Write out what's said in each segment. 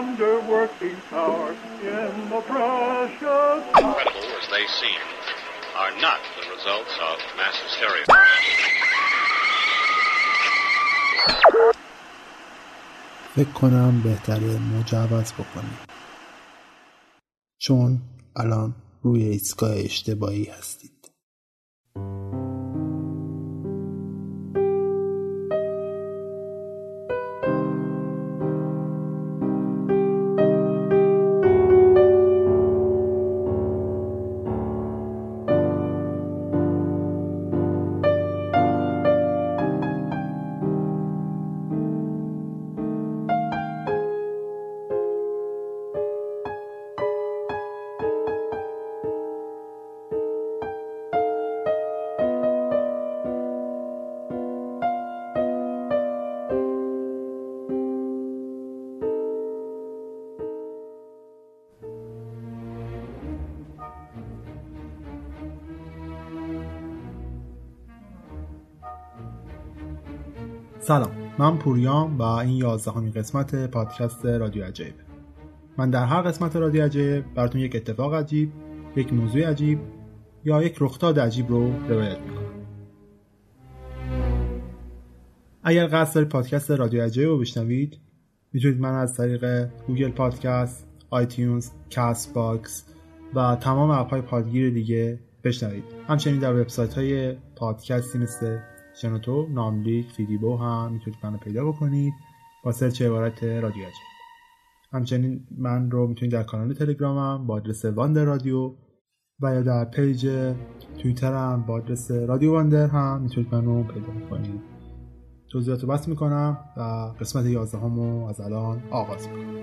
Wonder working power in the precious. Incredible as they seem, are not the results of mass hysteria. فکر کنم بهتره مجوز بکنیم چون الان روی ایستگاه اشتباهی هستید سلام. من پوریام و این یازدهمین قسمت پادکست رادیو عجایب. من در هر قسمت رادیو عجایب براتون یک اتفاق عجیب یک موضوع عجیب یا یک رخداد عجیب رو روایت می‌کنم. اگر قصد دارید پادکست رادیو عجایب رو بشنوید می‌تونید منو از طریق Google Podcast iTunes Castbox و تمام اپ های پادگیر دیگه بشنوید. همچنین در وبسایت های پادکستی مثل شنوتو ناملیک فیدیبو هم می‌تونید منو پیدا بکنید با search عبارت رادیو عجایب همچنین من رو می‌تونید در کانال تلگرامم با آدرس Wonder Radio و یا در پیج توییترم با آدرس Radio Wonder هم می‌تونید منو پیدا بکنید. توضیحات رو بس می‌کنم و قسمت 11 همو از الان آغاز می‌کنم.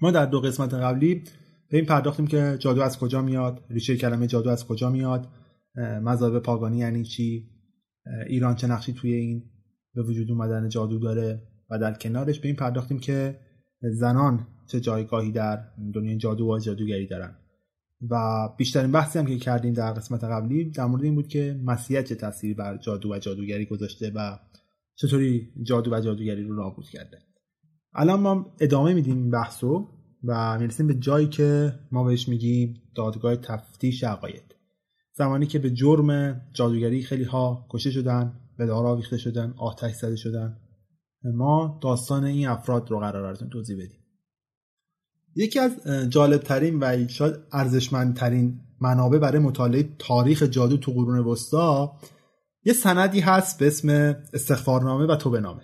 ما در دو قسمت قبلی به این پرداختیم که جادو از کجا میاد ریشه کلمه جادو از کجا میاد مذاهب پاگانی یعنی چی ایران چه نقشی توی این به وجود اومدن جادو داره و در کنارش به این پرداختیم که زنان چه جایگاهی در دنیای جادو و جادوگری دارن. و بیشترین بحثی هم که کردیم در قسمت قبلی در مورد این بود که مسیحیت چه تاثیری بر جادو و جادوگری گذاشته و چطوری جادو و جادوگری رو نابود کرده. الان ما ادامه میدیم این بحث رو و می‌رسیم به جایی که ما بهش میگیم دادگاه تفتیش عقاید. زمانی که به جرم جادوگری خیلی ها کشته شدن به دار آویخته شدن آتش زده شدن. ما داستان این افراد رو قرار براتون توضیح بدیم. یکی از جالب ترین و شاید ارزشمندترین منابع برای مطالعه تاریخ جادو تو قرون وسطا یه سندی هست به اسم استغفارنامه و توبهنامه.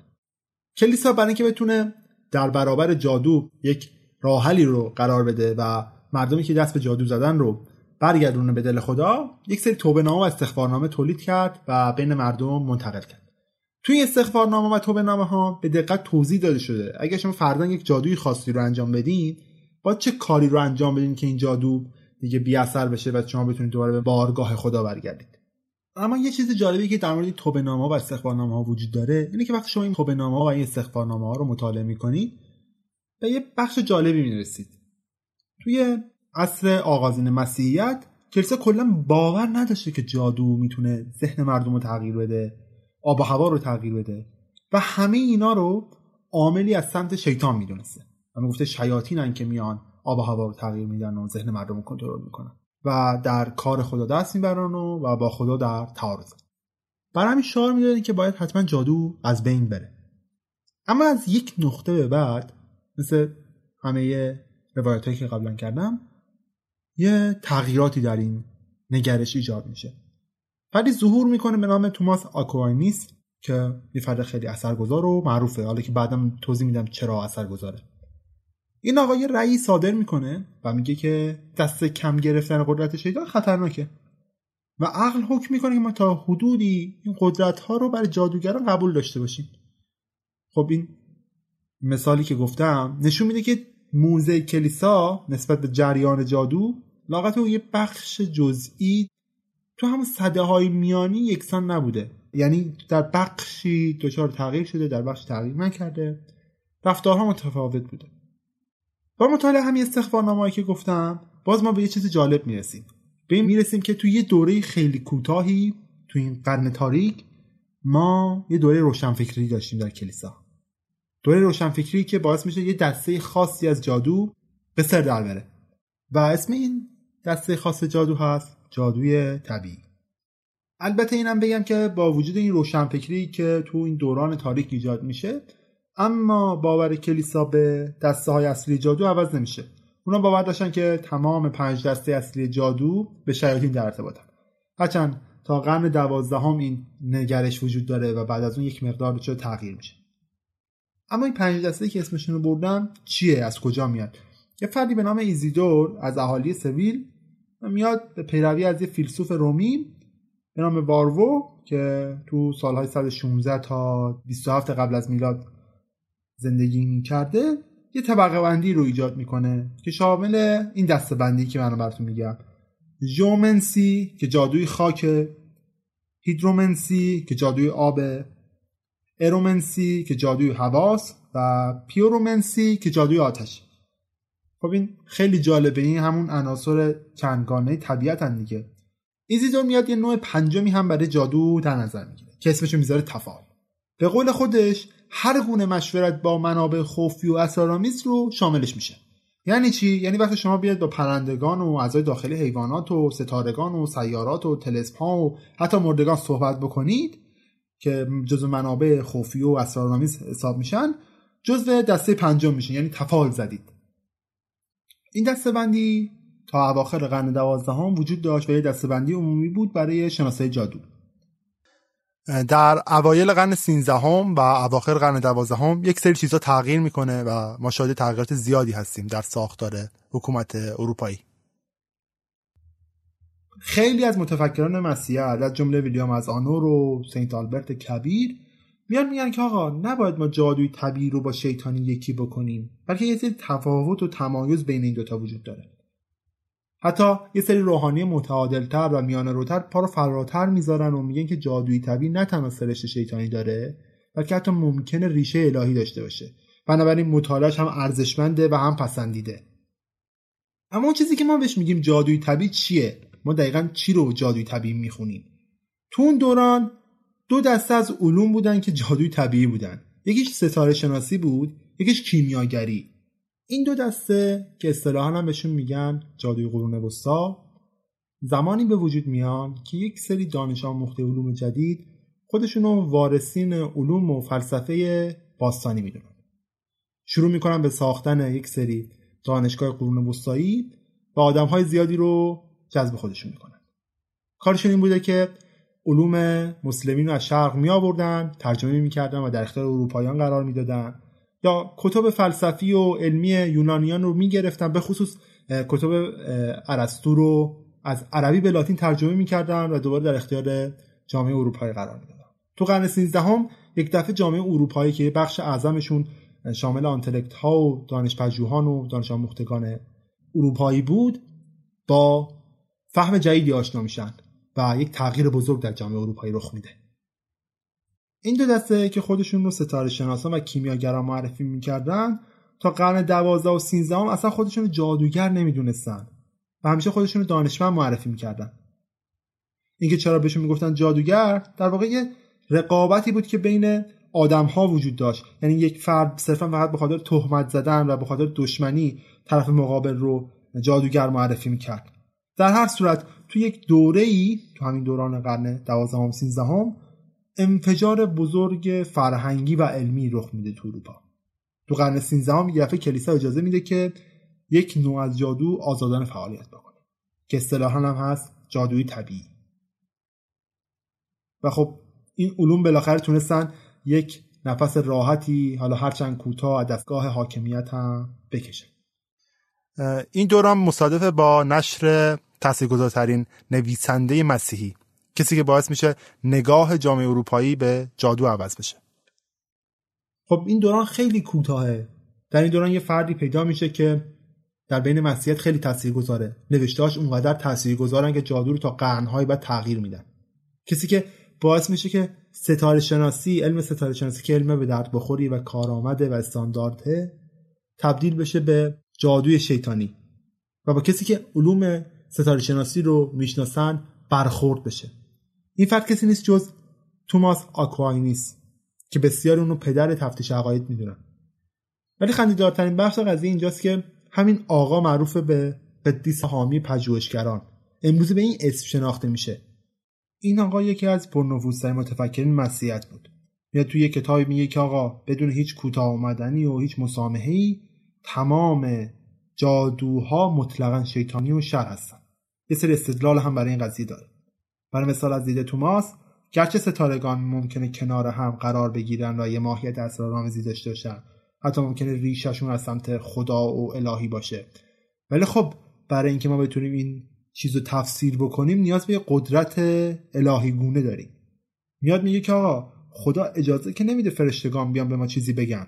کلیسا برای اینکه بتونه در برابر جادو یک راحلی رو قرار بده و مردمی که دست به جادو زدن رو برگردونه به دل خدا یک سری توبه و استغفارنامه تولید کرد و بین مردم منتقل کرد. توی این استغفارنامه و توبه نامه ها به دقت توضیح داده شده اگر شما فردا یک جادوی خاصی رو انجام بدین با چه کاری رو انجام بدین که این جادو دیگه بی اثر بشه و شما بتونید دوباره به بارگاه خدا برگردید؟ اما یه چیز جالبی که در مورد توبه‌نامه و استغفارنامه ها وجود داره اینه که وقتی شما این توبه‌نامه ها و این استغفارنامه ها رو مطالعه می‌کنید به یه بخش جالبی می‌رسید توی عصر آغازین مسیحیت کلیسا کلا باور نداشته که جادو می‌تونه ذهن مردم رو تغییر بده آب و هوا رو تغییر بده و همه اینا رو عاملی از سمت شیطان می‌دونسته. و می‌گفته شیاطینن که میان آب و هوا رو تغییر میدن و ذهن مردم رو کنترل می‌کنن و در کار خدا دست می‌برن و, و با خدا در تعارض. برای همین شعار می‌دادن که باید حتما جادو از بین بره. اما از یک نقطه به بعد مثل همه روایت که قبلا کردم یه تغییراتی در این نگرش ایجاد میشه. فردی ظهور می‌کنه به نام توماس آکواینیس که یه فرد خیلی اثرگذار و معروفه. حالا که بعدم توضیح میدم چرا اثرگذاره. این آقا یه رأی صادر می‌کنه و میگه که دست کم گرفتن قدرت شیطان خطرناکه. و عقل حکم می‌کنه که ما تا حدودی این قدرت ها رو برای جادوگران قبول داشته باشیم. خب این مثالی که گفتم نشون میده که موزه کلیسا نسبت به جریان جادو لاغت او یه بخش جزئی تو همون صده های میانی یکسان نبوده. یعنی در بخشی دچار تغییر شده در بخش تغییر نکرده. رفتارها متفاوت بوده. با مطالعه همین استخبارنامه‌ای که گفتم باز ما به یه چیز جالب می‌رسیم. به این می‌رسیم که توی یه دوره خیلی کوتاهی توی این قرن تاریک ما یه دوره روشنفکری داشتیم در کلیسا. دوره روشنفکری که باعث میشه یه دسته خاصی از جادو به سر در بره. و اسم این دسته خاص جادو هست جادوی طبیعی. البته اینم بگم که با وجود این روشنفکری که تو این دوران تاریک ایجاد میشه اما باور کلیسا به دسته های اصلی جادو عوض نمیشه. اونا باور داشتن که تمام پنج دسته اصلی جادو به شیاطین در ارتباطن. هرچند تا قرن دوازدهم این نگرش وجود داره و بعد از اون یک مقدار چه تغییر میشه. اما این پنج دسته که اسمشون رو بردن چیه؟ از کجا میاد؟ یه فردی به نام ایزیدور از اهالی سویل میاد به پیروی از یه فیلسوف رومی به نام واروو که تو سالهای 116 تا 27 قبل از میلاد زندگی می‌کرده یه طبقه بندی رو ایجاد می‌کنه که شامل این دسته بندی که من براتون میگم. geomancy که جادوی خاک hydromancy که جادوی آب aeromancy که جادوی هواست و pyromancy که جادوی آتش. خب این خیلی جالبه. این همون عناصر چندگانه طبیعت هم دیگه ایزیدور میاد یه نوع پنجمی هم برای جادو در نظر می‌گیره که اسمشو می‌ذاره تفأل به قول خودش هر گونه مشورت با منابع خوفی و اسرارآمیز رو شاملش میشه. یعنی چی؟ یعنی وقتی شما بیاد با پرندگان و اعضای داخلی حیوانات و ستارگان و سیارات و تلسپ و حتی مردگان صحبت بکنید که جزو منابع خوفی و اسرارآمیز حساب میشن جزو دسته پنجم میشین یعنی تفاعل زدید. این دسته بندی تا اواخر قرن دوازدهم وجود داشت و یه دسته بندی عمومی بود برای شناسایی جادو. در اوایل قرن 13 و اواخر قرن 12 یک سری چیزها تغییر می‌کنه و ما شاهد تغییرات زیادی هستیم در ساختار حکومت اروپایی. خیلی از متفکران مسیحیت از جمله ویلیام از آنور و سنت آلبرت کبیر میان میگن که آقا نباید ما جادوی طبیعی رو با شیطانی یکی بکنیم بلکه یه سری تفاوت و تمایز بین این دوتا وجود داره. حتی یه سری روحانی متعادلتر و میانه روتر پا رو فراتر می‌ذارن و میگن که جادوی طبیعی نه تنها سرشت شیطانی داره بلکه حتی ممکنه ریشه الهی داشته باشه. بنابراین مطالعهش هم ارزشمنده و هم پسندیده. اما اون چیزی که ما بهش میگیم جادوی طبیعی چیه؟ ما دقیقا چی رو جادوی طبیعی می‌خونیم؟ تو اون دوران دو دسته از علوم بودن که جادوی طبیعی بودن. یکیش ستاره شناسی بود یکیش کیمیاگری. این دو دسته که اصطلاحا هم بهشون میگن جادوی قرون وسطا زمانی به وجود میان که یک سری دانش آموخته علوم جدید خودشونو وارثین علوم و فلسفه باستانی می‌دونن. شروع می‌کنن به ساختن یک سری دانشگاه قرون وسطایی و آدمهای زیادی رو جذب خودشون می‌کنن. کارشون این بوده که علوم مسلمین رو از شرق می آوردن ترجمه می‌کردن و در اختیار اروپاییان قرار می‌دادن یا کتب فلسفی و علمی یونانیان رو می‌گرفتن به خصوص کتب ارسطو رو از عربی به لاتین ترجمه می‌کردن و دوباره در اختیار جامعه اروپایی قرار می‌دادن. تو قرن 13 هم یک دفعه جامعه اروپایی که بخش اعظمشون شامل آنتلکت ها و دانش پژوهان و دانش آموختگان اروپایی بود با فهم جدیدی آشنا میشن و یک تغییر بزرگ در جامعه اروپایی رخ میده. این دو دسته که خودشون رو ستاره شناسان و کیمیاگران معرفی می‌کردن تا قرن دوازده و سینزدهم اصلا خودشون جادوگر نمی‌دونستن و همیشه خودشون رو دانشمند معرفی می‌کردن. اینکه چرا بهشون می‌گفتن جادوگر در واقع یه رقابتی بود که بین آدم ها وجود داشت. یعنی یک فرد صرفا فقط به خاطر تهمت زدن و به خاطر دشمنی طرف مقابل رو جادوگر معرفی می‌کرد. در هر صورت تو یک دوره ای تو همین دوران قرن دوازدهم سیزدهم انفجار بزرگ فرهنگی و علمی رخ میده تو اروپا. تو قرن سیزدهم یه دفعه کلیسا اجازه میده که یک نوع از جادو آزادانه فعالیت بکنه که اصطلاحا هم هست جادوی طبیعی. و خب این علوم بالاخره تونستن یک نفس راحتی حالا هرچند کوتاه از دستگاه حاکمیت هم بکشن. این دوران مصادف با نشر تاثیرگذارترین نویسنده مسیحی کسی که باعث میشه نگاه جامعه اروپایی به جادو عوض بشه. خب این دوران خیلی کوتاهه. در این دوران یه فردی پیدا میشه که در بین مسیحیت خیلی تاثیرگذاره. نوشتهاش اونقدر تاثیرگذارن که جادو رو تا قرنهای بعد تغییر میدن. کسی که باعث میشه که ستاره شناسی علم ستاره شناسی که علم به درد بخوری و کارآمده و استاندارده تبدیل بشه به جادوی شیطانی و با کسی که علوم ستاره شناسی رو می‌شناسن برخورد بشه. این فرد کسی نیست جز توماس آکواینیس که بسیار اونو پدر تفتیش عقاید می‌دونن. ولی خندیدارترین بخش قضیه اینجاست که همین آقا معروف به قدیس حامی پژوهشگران. امروز به این اسم شناخته میشه. این آقا یکی از پرنفوذترین متفکرین مسیحیت بود. میاد توی کتابی میگه که آقا بدون هیچ کوتاه آمدنی و هیچ مسامحه‌ای تمام جادوها مطلقا شیطانی و شر هستن. یه سری استدلال هم برای این قضیه داره. برای مثال از دید توماس گرچه ستارگان ممکنه کنار هم قرار بگیرن و یه ماهیت اسرارآمیزی داشته باشن حتی ممکنه ریششون از سمت خدا و الهی باشه. ولی خب برای اینکه ما بتونیم این چیز تفسیر بکنیم نیاز به قدرت الهی گونه داریم. میاد میگه که آقا خدا اجازه که نمیده فرشتگان بیان به ما چیزی بگن.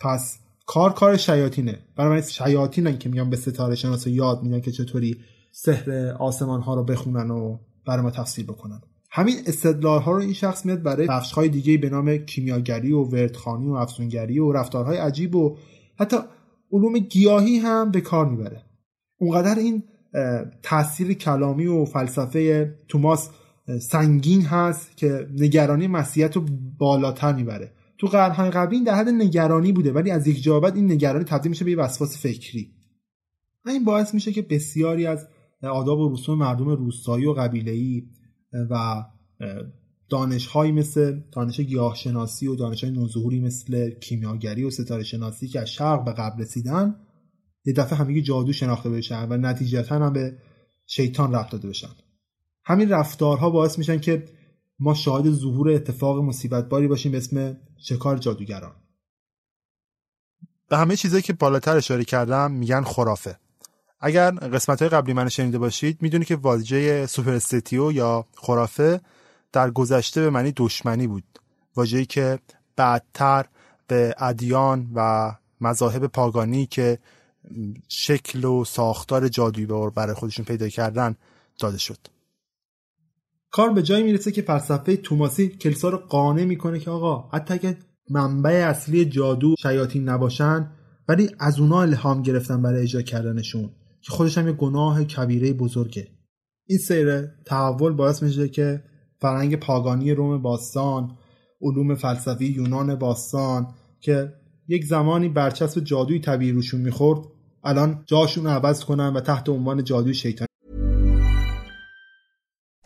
پس کار کار شیاطینه. برای شیاطینن که میان به ستاره شناس یاد میدن که چطوری سحر آسمان ها رو بخونن و برای ما تفسیر بکنن. همین استدلال ها رو این شخص میاد برای بخش های دیگه به نام کیمیاگری و وردخانی و افسونگری و رفتارهای عجیب و حتی علوم گیاهی هم به کار می‌بره. اونقدر این تاثیر کلامی و فلسفه توماس سنگین هست که نگرانی مسیحیت رو بالاتر می‌بره. تو قرنهای قبلی این در حد نگرانی بوده ولی از یک جا این نگرانی تبدیل میشه به وسواس فکری. این باعث میشه که بسیاری از آداب و رسوم مردم روستایی و قبیله‌ای و دانشهایی مثل دانش گیاهشناسی و دانش های نوظهوری مثل کیمیاگری و ستاره شناسی که از شرق به قبل رسیدن یه دفعه همه جادو شناخته بشن و نتیجتا هم به شیطان رفت داده بشن. همین رفتارها باعث میشن که ما شاهد ظهور اتفاق مصیبت باری باشیم به اسم شکار جادوگران. به همه چیزایی که بالاتر اشاره کردم میگن خرافه. اگر قسمت های قبلی من شنیده باشید می‌دونی که واژه سوپرستیو یا خرافه در گذشته به معنی دشمنی بود. واژه‌ای که بعدتر به ادیان و مذاهب پاگانی که شکل و ساختار جادویی برای خودشون پیدا کردن داده شد. کار به جایی می‌رسه که فلسفه توماسی کلیسا رو قانع می‌کنه که آقا حتی اگه منبع اصلی جادو شیاطین نباشن ولی از اونا الهام گرفتن برای اجرا کردنشون که خودش هم یه گناه کبیره بزرگه. این سیر تحول باعث میشه که فرهنگ پاگانی روم باستان علوم فلسفی یونان باستان که یک زمانی برچسب جادوی طبیعی روشون می‌خورد الان جاشون عوض کنن و تحت عنوان جادوی شیطانی.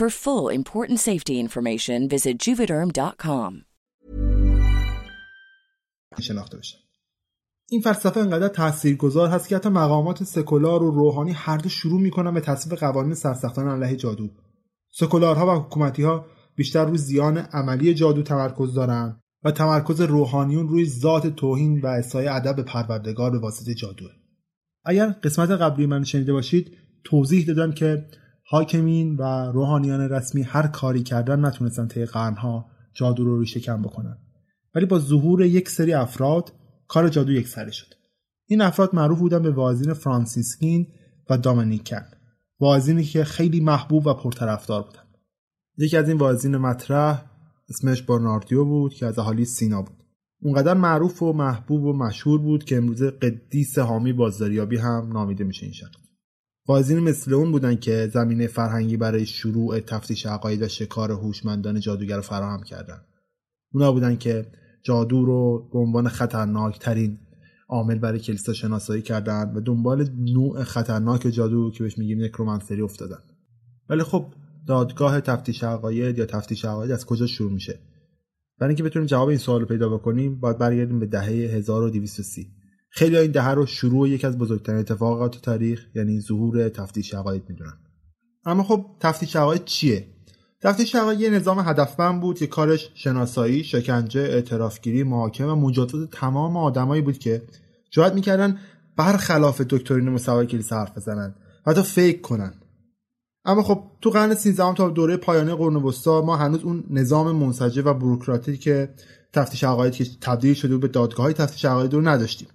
For full important safety information, visit juvederm.com. شناخته بشن این فلسفه انقدر تاثیرگذار هست که حتی مقامات سکولار و روحانی هر دو شروع می‌کنن به تصویب قوانین سرسختانه علیه جادو. سکولارها و حکومتی ها بیشتر روی زیان عملی جادو تمرکز دارن و تمرکز روحانیون روی ذات توهین و اسای ادب پروردگار به واسطه جادوه. اگر قسمت قبلی من شنیده باشید توضیح دادم که حاکمین و روحانیان رسمی هر کاری کردن نتونستن طی قرنها جادو رو ریشه کم بکنن. ولی با ظهور یک سری افراد کار جادو یک سره شد. این افراد معروف بودن به واعظین فرانسیسکین و دامنیکن. واعظینی که خیلی محبوب و پرطرفدار بودن. یکی از این واعظین مطرح اسمش برناردیو بود که از اهالی سینا بود. اونقدر معروف و محبوب و مشهور بود که امروز قدیس حامی بازاریابی هم نامیده میشه این شخص. واعظین مثل اون بودن که زمینه فرهنگی برای شروع تفتیش عقاید و شکار هوشمندان جادوگر فراهم کردن. اونا بودن که جادو رو به عنوان خطرناک ترین عامل برای کلیسا شناسایی کردن و دنبال نوع خطرناک جادو که بهش میگیم نکرومنسری افتادن. ولی خب دادگاه تفتیش عقاید یا تفتیش عقاید از کجا شروع میشه؟ برای اینکه بتونیم جواب این سوال رو پیدا بکنیم باید برگردیم به دهه 1230 خیلی این دهه رو شروع یکی از بزرگترین اتفاقات تاریخ یعنی ظهور تفتیش عقاید می‌دونن. اما خب تفتیش عقاید چیه؟ تفتیش عقاید یه نظام هدفمند بود که کارش شناسایی شکنجه اعترافگیری محاکمه و مجازات تمام آدمایی بود که جرأت می‌کردن برخلاف دکترین مصوای کلیسا حرف بزنن و حتی فکر کنن. اما خب تو قرن 13 تا دوره پایانی قرون وسطا ما هنوز اون نظام منسجم و بوروکراتی که تفتیش عقاید که تبدیل شده به دادگاه های تفتیش عقاید رو نداشتیم.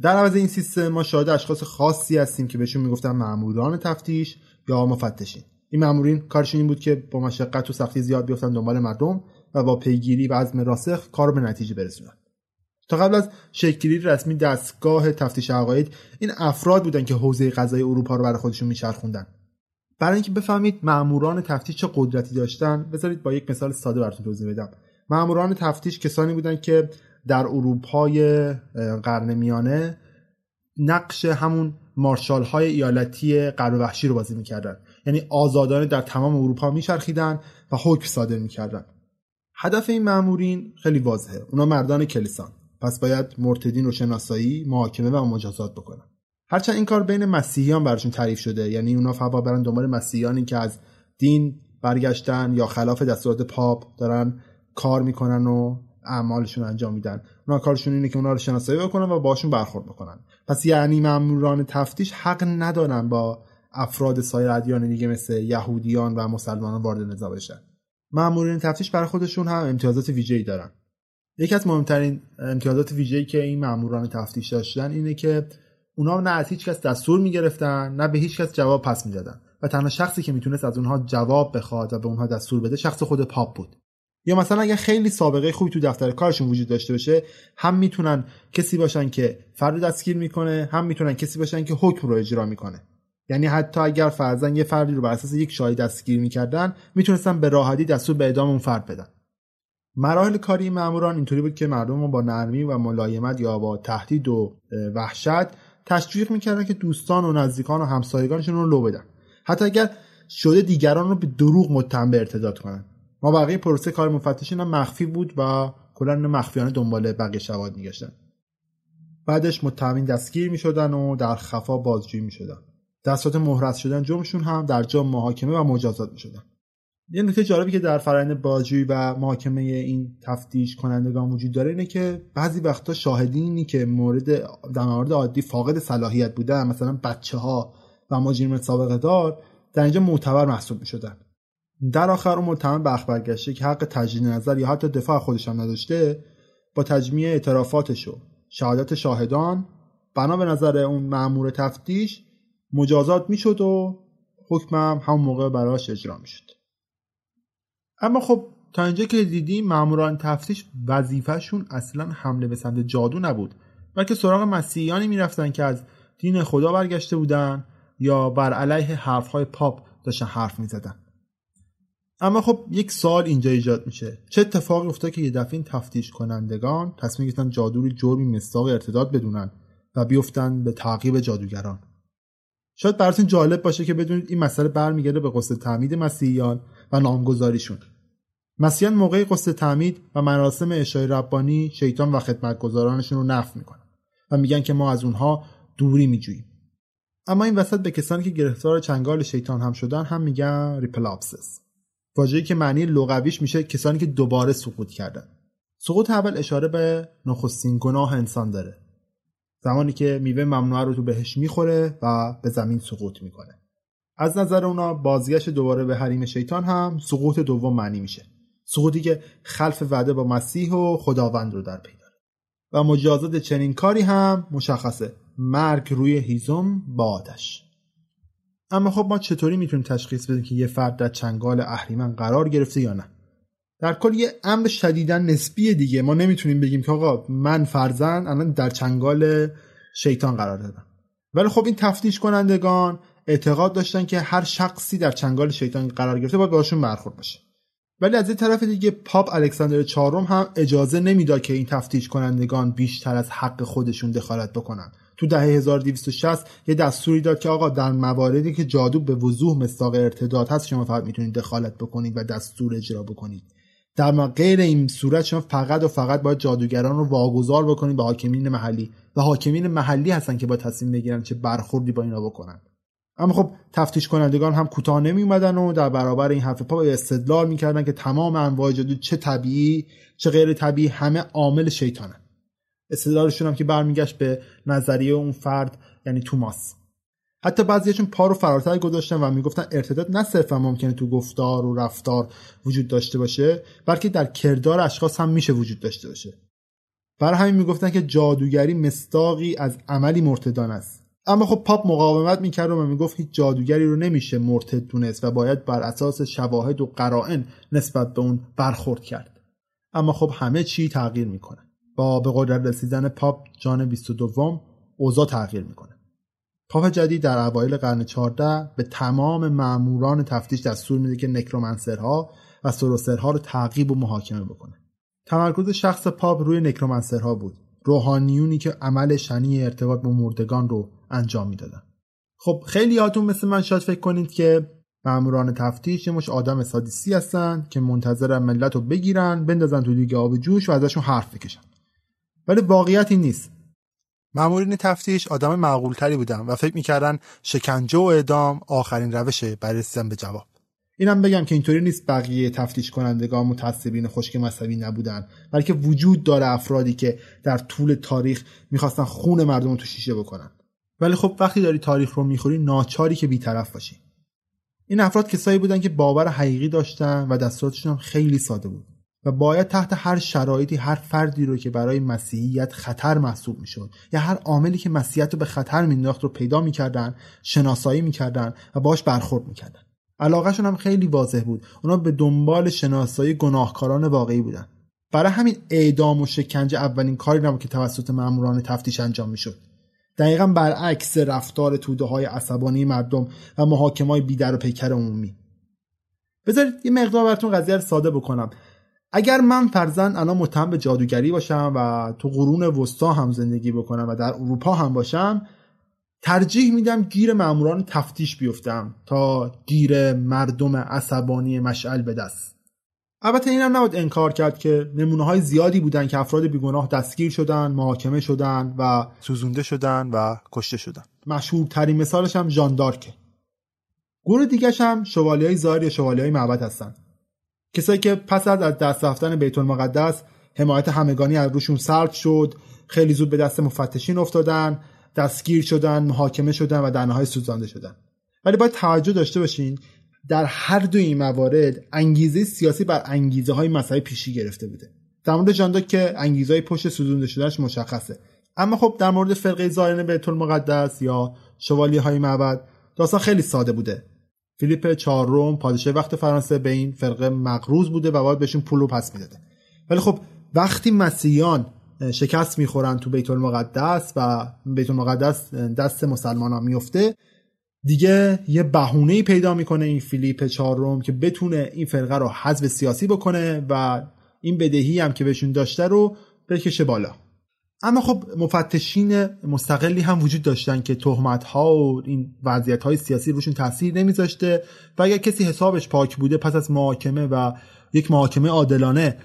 در عوض این سیستم ما شاهد اشخاص خاصی هستیم که بهشون می‌گفتن ماموران تفتیش یا مفتشین. این مامورین کارشون این بود که با مشقت و سختی زیاد بیفتن دنبال مردم و با پیگیری و عزم راسخ کار به نتیجه برسونن. تا قبل از شکلگیری رسمی دستگاه تفتیش عقاید این افراد بودن که حوزه قضایی اروپا رو برای خودشون میچرخوندن. برای اینکه بفهمید ماموران تفتیش چه قدرتی داشتن بذارید با یک مثال ساده براتون توضیح بدم. ماموران تفتیش کسانی بودن که در اروپای قرن میانه نقش همون مارشال های ایالتی غرب وحشی رو بازی می‌کردن. یعنی آزادانه در تمام اروپا میچرخیدن و حکم صادر می‌کردن. هدف این مامورین خیلی واضحه. اونا مردان کلیسان پس باید مرتدین رو شناسایی محاکمه و مجازات بکنن. هرچند این کار بین مسیحیان براشون تعریف شده یعنی اونا فقط برن دنبال مسیحیانی که از دین برگشتن یا خلاف دستورات پاپ دارن کار می‌کنن و اعمالشون انجام میدن. اونا کارشون اینه که اونا رو شناسایی بکنن و باشون برخورد بکنن. پس یعنی ماموران تفتیش حق ندارن با افراد سایر ادیان دیگه مثل یهودیان و مسلمانان وارد نزاع بشن. مامورین تفتیش برای خودشون هم امتیازات ویژه‌ای دارن. یکی از مهمترین امتیازات ویژه‌ای که این ماموران تفتیش داشتن اینه که اونا نه از هیچ کس دستور می‌گرفتن نه به هیچ کس جواب پس می‌دادن. و تنها شخصی که می‌تونست از اونها جواب بخواد و به اونها دستور بده شخص خود پاپ بود. یا مثلا اگه خیلی سابقه خوبی تو دفتر کارشون وجود داشته باشه هم می‌تونن کسی باشن که فرد دستگیر می‌کنه هم می‌تونن کسی باشن که حکم رو اجرا می‌کنه. یعنی حتی اگر فرزن یه فردی رو بر اساس یک شاهد دستگیر می‌کردن می‌تونستن به راحتی دستور به اعدام اون فرد بدن. مراحل کاری ماموران اینطوری بود که مردم رو با نرمی و ملایمت یا با تهدید و وحشت تشویق می‌کردن که دوستان و نزدیکان و همسایگانشون رو لو بدن. حتی اگر شده دیگران رو به دروغ متهم به ارتداد کنن. ما بقیه پروسه کار مفتشین هم مخفی بود و کلا مخفیانه دنبال بقیه شواهد میگشتن. بعدش متهمین دستگیر می‌شدن و در خفا بازجویی می‌شدن. دستات مهرس شدن جرمشون هم در جا محاکمه و مجازات می‌شدن. یه نکته جالبی که در فرآیند بازجویی و محاکمه این تفتیش کنندگان وجود داره اینه که بعضی وقتا شاهدینی که مورد در مورد عادی فاقد صلاحیت بودن مثلا بچه ها و مجرم سابقه دار در اینجا معتبر محسوب می شدن. در آخر اون متهم به که حق تجدید نظر یا حتی دفاع خودش هم نداشته با تجمیع اعترافاتش و شهادت شاهدان بنا به نظر اون مأمور تفتیش مجازات می‌شد و حکمم همون موقع براش اجرا می‌شد. اما خب تا اینجا که دیدیم ماموران تفتیش وظیفهشون اصلا حمله به سمت جادو نبود بلکه سراغ مسیحیانی می‌رفتن که از دین خدا برگشته بودن یا بر علیه حرفهای پاپ داشتن حرف می‌زدن. اما خب یک سال اینجا ایجاد میشه. چه اتفاقی افتاد که یه دفعه این تفتیش کنندگان تصمیم گرفتن جادو رو جرمی مستاق ارتداد بدونن و بیفتن به تعقیب جادوگران؟ شاید براتون جالب باشه که بدونید این مسئله برمیگرده به قصد تعمید مسیحیان و نامگذاریشون. مسیحیان موقع قصد تعمید و مراسم اشای ربانی شیطان و خدمتگزارانشون رو نفی می‌کنن و میگن که ما از اونها دوری میجوییم. اما این وسط به کسانی که گرفتار چنگال شیطان هم شدن هم میگن relapsus واژه‌ای که معنی لغویش میشه کسانی که دوباره سقوط کردن. سقوط اول اشاره به نخستین گناه انسان داره. زمانی که میوه ممنوعه رو تو بهشت می‌خوره و به زمین سقوط می‌کنه. از نظر اونا بازگشت دوباره به حریم شیطان هم سقوط دوم معنی میشه. سقوطی که خلف وعده با مسیح و خداوند رو در پی داره. و مجازات چنین کاری هم مشخصه. مرگ روی هیزم با آتش. اما خب ما چطوری می‌تونیم تشخیص بدیم که یه فرد در چنگال اهریمن قرار گرفته یا نه؟ در کل یه امر شدیدا نسبی دیگه. ما نمی‌تونیم بگیم که آقا من فرزن الان در چنگال شیطان قرار دادم. ولی خب این تفتیش کنندگان اعتقاد داشتن که هر شخصی در چنگال شیطان قرار گرفته باید باشون برخورد باشه. ولی از این طرف دیگه پاپ الکساندر چهارم هم اجازه نمی‌داد که این تفتیش کنندگان بیشتر از حق خودشون دخالت بکنن. تو دهه 1260 یه دستوری داد که آقا در مواردی که جادو به وضوح مستاق ارتداد هست شما فقط می‌تونید دخالت بکنید و دستور اجرا بکنید. در غیر این صورت شما فقط و فقط باید جادوگران رو واگذار بکنید به حاکمین محلی. و حاکمین محلی هستن که با تصمیم بگیرن چه برخوردی با اینا بکنن. اما خب تفتیش کنندگان هم کوتاه نمی اومدن و در برابر این حرف پا استدلال می‌کردن که تمام انواع جادو چه طبیعی چه غیر طبیعی همه عامل شیطانه استدلالشون هم که برمیگشت به نظریه اون فرد یعنی توماس. حتی بعضیشون پا رو فراتر گذاشتن و می‌گفتن ارتداد نه صرفا ممکنه تو گفتار و رفتار وجود داشته باشه بلکه در کردار اشخاص هم میشه وجود داشته باشه. برای همین می‌گفتن که جادوگری مستاقی از عملی مرتدان است. اما خب پاپ مقاومت می‌کرد و می‌گفت هیچ جادوگری رو نمیشه مرتد دونست و باید بر اساس شواهد و قرائن نسبت به اون برخورد کرد. اما خب همه چی تغییر می‌کنه. با به قدرت رسیدن پاپ جان 22 اوضاع تغییر می‌کنه. پاپ جدید در اوایل قرن 14 به تمام ماموران تفتیش دستور میده که نکرومنسرها و سروسرها رو تعقیب و محاکمه بکنه. تمرکز شخص پاپ روی نکرومنسرها بود. روحانیونی که عمل شنی ارتباط با مردگان رو انجام می‌دادن. خب خیلی یادتون مثل من شاید فکر کنید که ماموران تفتیش یه مش آدم سادیسی هستن که منتظر ملت رو بگیرن بندازن تو دیگه آب جوش و ازشون حرف بکشن. ولی واقعیت این نیست مامورین تفتیش آدم معقولتری بودن و فکر می‌کردن شکنجه و اعدام آخرین روشه برای رسیدن به جواب. اینم بگم که اینطوری نیست بقیه تفتیش کنندگان متعصبین خشک مذهبی نبودن بلکه وجود داره افرادی که در طول تاریخ می‌خواستن خون مردم رو تو شیشه بکنن. ولی خب وقتی داری تاریخ رو می‌خوری ناچاری که بیطرف باشی. این افراد کسایی بودن که باور حقیقی داشتن و دستوراتشون هم خیلی ساده بود. و باید تحت هر شرایطی هر فردی رو که برای مسیحیت خطر محسوب می‌شد یا هر عاملی که مسیحیت رو به خطر مینداخت رو پیدا می‌کردن شناسایی می‌کردن و باش برخورد می‌کردن. علاقهشون هم خیلی واضح بود. اونا به دنبال شناسایی گناهکاران واقعی بودن. برای همین اعدام و شکنجه اولین کاری نبود که توسط ماموران تفتیش انجام می‌شد. دقیقا برعکس رفتار توده های عصبانی مردم و محاکمه های بیدر و پیکر عمومی. بذارید یه مقدار براتون قضیه رو ساده بکنم. اگر من فرزن الان متهم به جادوگری باشم و تو قرون وسطا هم زندگی بکنم و در اروپا هم باشم ترجیح میدم گیر ماموران تفتیش بیفتم تا گیر مردم عصبانی مشعل به دست. البته اینم نباید انکار کرد که نمونه های زیادی بودن که افراد بیگناه دستگیر شدن محاکمه شدن و سوزونده شدن و کشته شدن. مشهورترین مثالش هم ژاندارکه. گروه دیگه هم شوالیه های ظاهر یا شوالیه های معبد هستن. کسایی که پس از از دست رفتن بیت المقدس حمایت همگانی از روشون سلب شد خیلی زود به دست مفتشین افتادن دستگیر شدن محاکمه شدن و در نهایت سوزانده شدن. ولی باید توجه داشته باشین در هر دو این موارد انگیزه سیاسی بر انگیزه های مسئله پیشی گرفته بوده. در مورد جانداک که انگیزه های پشت سوزونده شدنش مشخصه. اما خب در مورد فرقه زائرین بیت المقدس یا شوالیه های معبد داستان خیلی ساده بوده. فیلیپ چهارم پادشاه وقت فرانسه به این فرقه مقروض بوده و باید بهشون پولو پس می‌داده. ولی خب وقتی مسیحیان شکست می‌خورن تو بیت المقدس و بیت المقدس دست مسلمان ها میفته دیگه یه بهونه پیدا می‌کنه این فیلیپ چهارم که بتونه این فرقه رو حذف سیاسی بکنه و این بدهی هم که بهشون داشته رو بکشه بالا. اما خب مفتشین مستقلی هم وجود داشتن که تهمت ها و این وضعیت های سیاسی روشون تاثیر نمیذاشته و اگر کسی حسابش پاک بوده پس از محاکمه و یک محاکمه عادلانه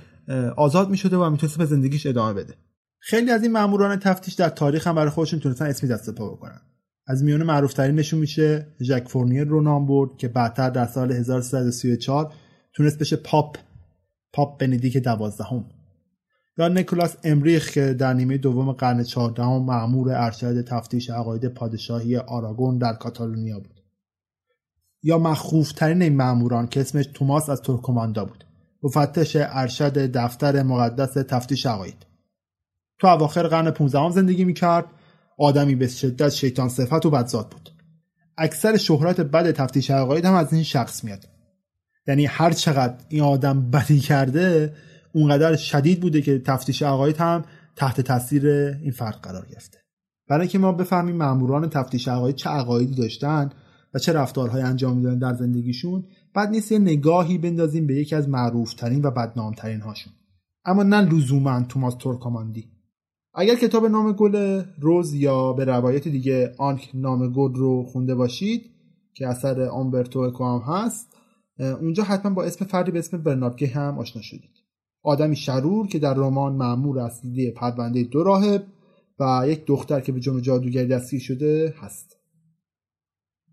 آزاد می‌شده و می‌تونست به زندگیش ادامه بده. خیلی از این ماموران تفتیش در تاریخ هم برای خودشون تونستن اسمی دست و پا بکنن. از میون معروف‌هاشون میشه ژاک فورنیر رو نام برد که بعدتر در سال 1334 تونست بشه پاپ پاپ بندیکت دوازدهم. یا نیکولاس امریخ که در نیمه دوم قرن چهاردهم مأمور ارشد تفتیش عقاید پادشاهی آراگون در کاتالونیا بود. یا مخوفترین این مأموران که اسمش توماس از ترکماندا بود. مفتش ارشد دفتر مقدس تفتیش عقاید. تو اواخر قرن 15 زندگی می‌کرد. آدمی به شدت شیطان صفت و بدزاد بود. اکثر شهرت بد تفتیش عقاید هم از این شخص میاد. یعنی هر چقدر این آدم بدی کرده اونقدر شدید بوده که تفتیش عقاید هم تحت تاثیر این فرد قرار گرفته. برای اینکه ما بفهمیم ماموران تفتیش عقاید چه عقایدی داشتن و چه رفتارهایی انجام می‌دادن در زندگیشون بعد نیست یه نگاهی بندازیم به یکی از معروفترین و بدنامترین هاشون اما نه لزوما توماس تورکاماندی اگر کتاب نام گل روز یا به روایت دیگه آنک نام گل رو خونده باشید که اثر آمبرتو اکوام هست اونجا حتما با اسم فردی به اسم برناردگه هم آشنا شدید. آدمی شرور که در رمان معمور اصلی پرونده دو راهب و یک دختر که به جرم جادوگری دستگیر شده هست.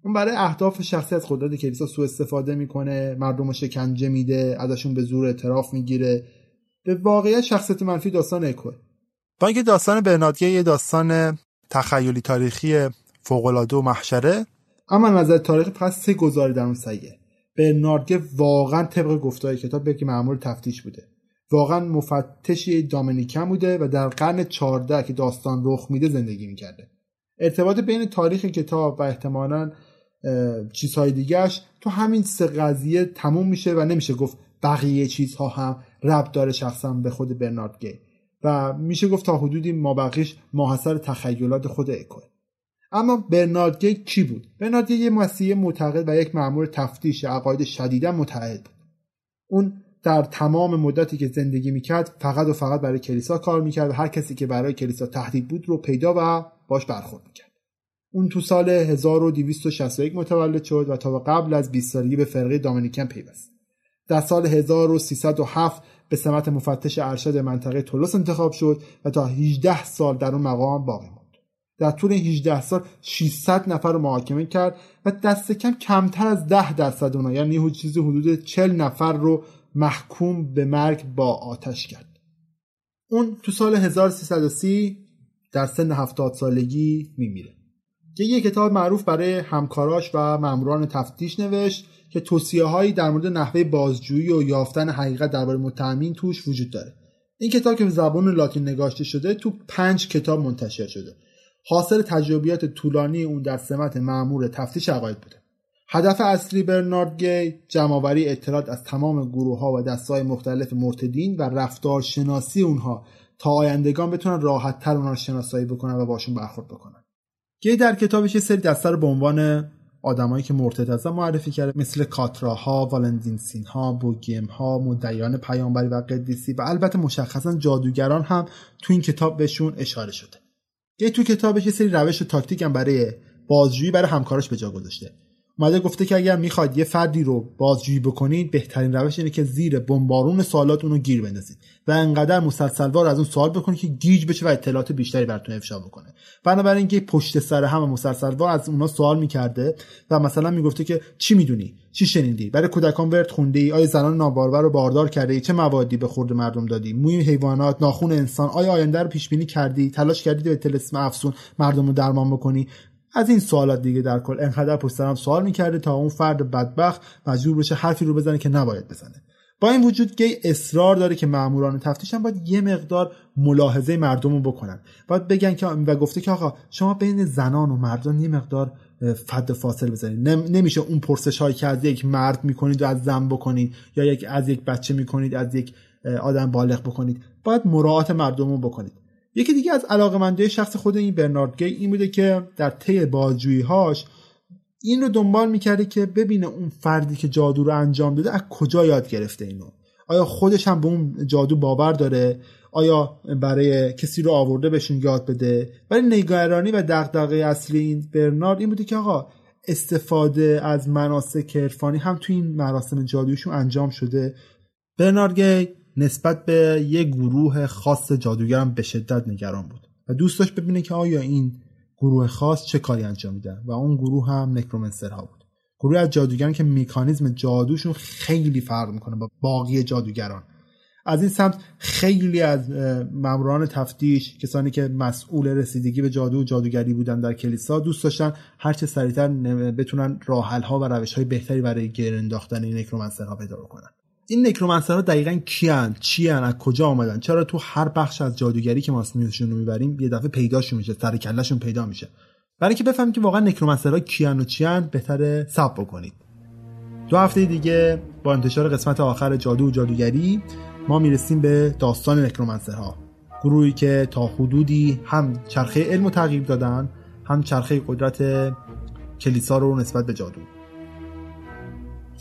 اون برای اهداف شخصی از قدرت کلیسا سوء استفاده می‌کنه مردم رو شکنجه میده ازشون به زور اعتراف می‌گیره. به واقعیت شخصیت منفی داستان اکوه با اینکه داستان برنادگه یه داستان تخیلی تاریخی فوقالعاده و محشره اما نظر تاریخی فقط سه گزاره در اون سیه برناردگه واقعا طبق گفتای کتاب به که معمول تفتیش بوده. واقعا مفتشی دامنیکن بوده و در قرن 14 که داستان رخ میده زندگی می‌کرده. ارتباط بین تاریخ کتاب و احتمالا چیزهای دیگهش تو همین سه قضیه تموم میشه و نمیشه گفت بقیه چیزها هم ربط داره شخصا به خود برنارد گی. و میشه گفت تا حدودی ما بقیش ماحصر تخیلات خود اکوه. اما برنارد گی کی بود؟ برنارد گی یه مسیحی معتقد و یک مأمور تفتیش عقاید شدیدا متحد بود. اون در تمام مدتی که زندگی می‌کرد فقط و فقط برای کلیسا کار می‌کرد و هر کسی که برای کلیسا تهدید بود رو پیدا و باش برخورد می‌کرد. اون تو سال 1261 متولد شد و تا قبل از 20 سالگی به فرقه دامنیکن پیوست. در سال 1307 به سمت مفتش ارشد منطقه تولوس انتخاب شد و تا 18 سال در اون مقام باقی ماند در طول 18 سال 600 نفر رو محاکمه کرد و دست کم کمتر از 10 درصد اونها یعنی چیزی حدود 40 نفر رو محکوم به مرگ با آتش کرد. اون تو سال 1330 در سن 70 سالگی میمیره. که یه کتاب معروف برای همکاراش و ماموران تفتیش نوشت که توصیه هایی در مورد نحوه بازجویی و یافتن حقیقت درباره متهمین توش وجود داره. این کتاب که به زبان لاتین نگاشته شده تو پنج کتاب منتشر شده. حاصل تجربیات طولانی اون در سمت معمور تفتیش عقاید بوده. هدف اصلی برنارد گی جمعآوری اطلاعات از تمام گروه ها و دستای مختلف مرتدین و رفتار شناسی اونها تا آیندگان بتونن راحت تر اونها رو شناسایی بکنن و باشون برخورد بکنن گی در کتابش یه سری دسته رو به عنوان آدمایی که مرتد هستن معرفی کرده مثل کاتراها، والندینسین ها، بوگیم ها، مدعیان پیامبری و قدیسی و البته مشخصا جادوگران هم تو این کتاب بهشون اشاره شده. گی تو کتابش یه سری روش و تاکتیک هم برای بازجویی برای همکاراش به جا گذاشته. اومده گفته که اگر می‌خواید یه فردی رو بازجویی بکنید بهترین روش اینه که زیر بمبارون سوالات اونو گیر بندازید و انقدر مسلسلوار از اون سوال بکنید که گیج بشه و اطلاعات بیشتری براتون افشا بکنه. بنابراین اینکه پشت سر هم مسلسلوار از اونا سوال می‌کرده و مثلا می‌گفته که چی می‌دونی؟ چی شنیدی؟ برای کودکان ورد خونده ای آیا زنان نابارور رو باردار کرده ای چه موادی به خورد مردم دادی؟ موی حیوانات ناخون انسان آیا آینده رو پیش بینی کردی؟ تلاش کردی به تلسم افسون مردم رو درمان بکنی؟ از این سوالات دیگه در کل انقدر پشت سرم سوال می‌کرده تا اون فرد بدبخت مجبور بشه حرفی رو بزنه که نباید بزنه. با این وجود گی اصرار داره که ماموران تفتیش هم باید یه مقدار ملاحظه مردم رو بکنن. باید بگن که و گفته که آقا شما بین زنان و مردان یه مقدار فد فاصله بزنید نمیشه اون پرسش هایی که از یک مرد می‌کنید و از زن بکنید یا یک از یک بچه می‌کنید از یک آدم بالغ بکنید. باید مراعات مردم رو بکنید. یکی دیگه از علاقه شخص خود این برنارد گی این بوده که در طی بازجویی هاش این رو دنبال می‌کرده که ببینه اون فردی که جادو رو انجام داده از کجا یاد گرفته اینو. آیا خودش هم به اون جادو باور داره؟ آیا برای کسی رو آورده بهشون یاد بده؟ ولی نگرانی و دغدغه اصلی این برنارد این بوده که آقا استفاده از مناسک عرفانی هم تو این مراسم جادویشون انجام شده. برنارد گی نسبت به یک گروه خاص جادوگرم به شدت نگران بود و دوست داشت ببینه که آیا این گروه خاص چه کاری انجام میدن و اون گروه هم نکرومنسرها بود. گروه از جادوگران که میکانیزم جادوشون خیلی فرق می‌کنه با باقی جادوگران. از این سمت خیلی از ماموران تفتیش کسانی که مسئول رسیدگی به جادو و جادوگری بودن در کلیسا دوست داشتن هرچه سریعتر بتونن راحل ها و روش های بهتری برای گیر انداختن این نکرومنسرها پیدا بکنن. این نکرومنسرها دقیقا کیان؟ چیان؟ از کجا آمدن؟ چرا تو هر بخش از جادوگری که ما اسمشون رو می‌بریم یه دفعه پیداشون میشه سر کلهشون پیدا میشه؟ برای اینکه بفهمید که واقعا نکرومنسرها کیان و چیان بهتره سب بکنید. دو هفته دیگه با انتشار قسمت آخر جادو و جادوگری ما می‌رسیم به داستان نکرومنسرها. گروهی که تا حدودی هم چرخه علم و تغییر دادن هم چرخه قدرت کلیسا رو نسبت به جادو.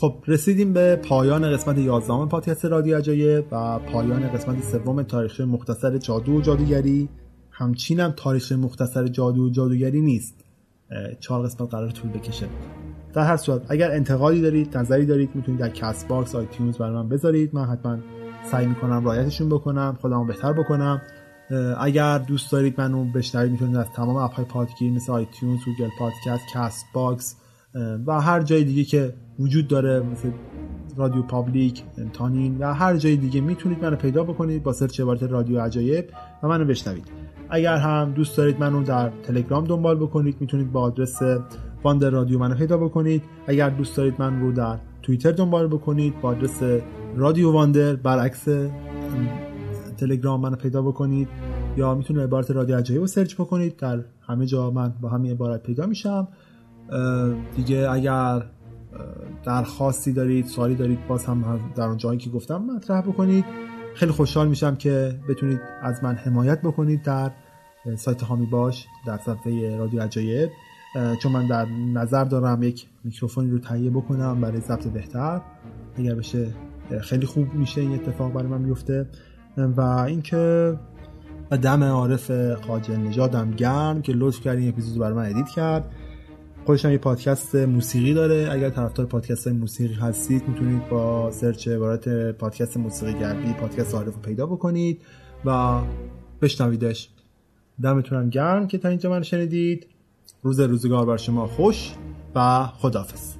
خب رسیدیم به پایان قسمت 11 پادکست رادیو عجایب و پایان قسمت سوم تاریخ مختصر جادو و جادوگری. همچین هم تاریخ مختصر جادو و جادوگری نیست. چهار قسمت قرار طول بکشه. در هر صورت اگر انتقادی دارید نظری دارید می‌تونید در Castbox iTunes برای من بذارید. من حتما سعی می‌کنم رعایتشون بکنم خودمو بهتر بکنم. اگر دوست دارید منو بشنوید می‌تونید از تمام اپ های پادگیر مثل iTunes Google Podcast Castbox و هر جای دیگه که وجود داره مثل RadioPublic TuneIn و هر جای دیگه می‌تونید منو پیدا بکنید با search عبارت رادیو عجایب و منو بشنوید. اگر هم دوست دارید منو در تلگرام دنبال بکنید می‌تونید با آدرس Wonder Radio منو پیدا بکنید. اگر دوست دارید من رو در توییتر دنبال بکنید با آدرس Radio Wonder برعکس تلگرام منو پیدا بکنید. یا می‌تونید عبارت رادیو عجایب رو search بکنید. در همه جا من با همین عبارت پیدا میشم. دیگه اگر درخواستی دارید سوالی دارید باز هم در اون جایی که گفتم مطرح بکنید. خیلی خوشحال میشم که بتونید از من حمایت بکنید در سایت هامی باش در صفحه رادیو عجایب. چون من در نظر دارم یک میکروفونی رو تهیه بکنم برای ضبط بهتر. اگر بشه خیلی خوب میشه این اتفاق برای من میفته و اینکه دم عارف خاجل نژادم گرم که لطف کرد این اپیزود برای من edit کرد. خودش هم یه پادکست موسیقی داره. اگر طرفدار پادکست موسیقی هستید می‌تونید با search عبارت پادکست موسیقی گردی پادکست عارف رو پیدا بکنید و بشنویدش. دمتونم گرم که تا اینجا من شنیدید. روز روزگار بر شما خوش و خدافظ